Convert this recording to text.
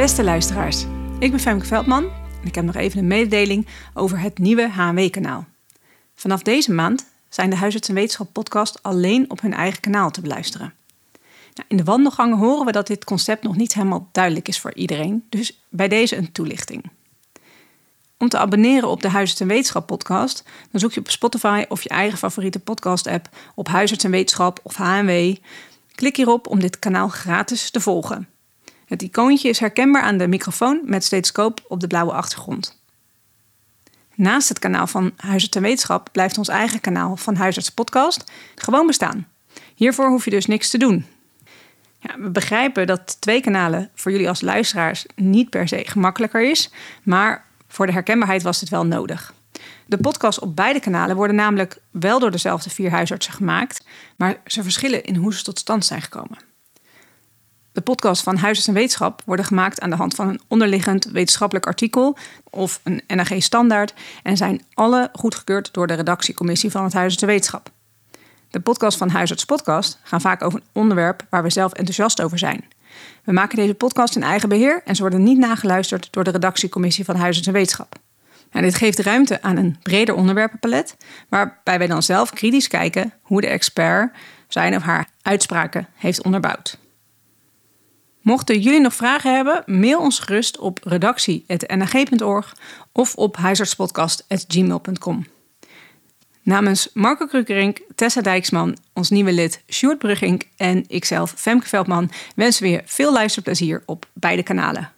Beste luisteraars, ik ben Femke Veldman en ik heb nog even een mededeling over het nieuwe HNW-kanaal. Vanaf deze maand zijn de Huisarts en Wetenschap podcast alleen op hun eigen kanaal te beluisteren. Nou, in de wandelgangen horen we dat dit concept nog niet helemaal duidelijk is voor iedereen, dus bij deze een toelichting. Om te abonneren op de Huisarts en Wetenschap podcast, dan zoek je op Spotify of je eigen favoriete podcast app op Huisarts en Wetenschap of HNW. Klik hierop om dit kanaal gratis te volgen. Het icoontje is herkenbaar aan de microfoon met stethoscoop op de blauwe achtergrond. Naast het kanaal van Huisarts en Wetenschap blijft ons eigen kanaal van Huisarts Podcast gewoon bestaan. Hiervoor hoef je dus niks te doen. Ja, we begrijpen dat twee kanalen voor jullie als luisteraars niet per se gemakkelijker is, maar voor de herkenbaarheid was het wel nodig. De podcasts op beide kanalen worden namelijk wel door dezelfde vier huisartsen gemaakt, maar ze verschillen in hoe ze tot stand zijn gekomen. De podcasts van Huisarts en Wetenschap worden gemaakt aan de hand van een onderliggend wetenschappelijk artikel of een NAG-standaard en zijn alle goedgekeurd door de redactiecommissie van het Huisarts en Wetenschap. De podcasts van Huisarts Podcast gaan vaak over een onderwerp waar we zelf enthousiast over zijn. We maken deze podcast in eigen beheer en ze worden niet nageluisterd door de redactiecommissie van Huisarts en Wetenschap. En dit geeft ruimte aan een breder onderwerpenpalet, waarbij wij dan zelf kritisch kijken hoe de expert zijn of haar uitspraken heeft onderbouwd. Mochten jullie nog vragen hebben, mail ons gerust op redactie.nag.org of op huisartspodcast.gmail.com. Namens Marco Krukerink, Tessa Dijksman, ons nieuwe lid Sjoerd Brugink en ikzelf Femke Veldman wensen we je veel luisterplezier op beide kanalen.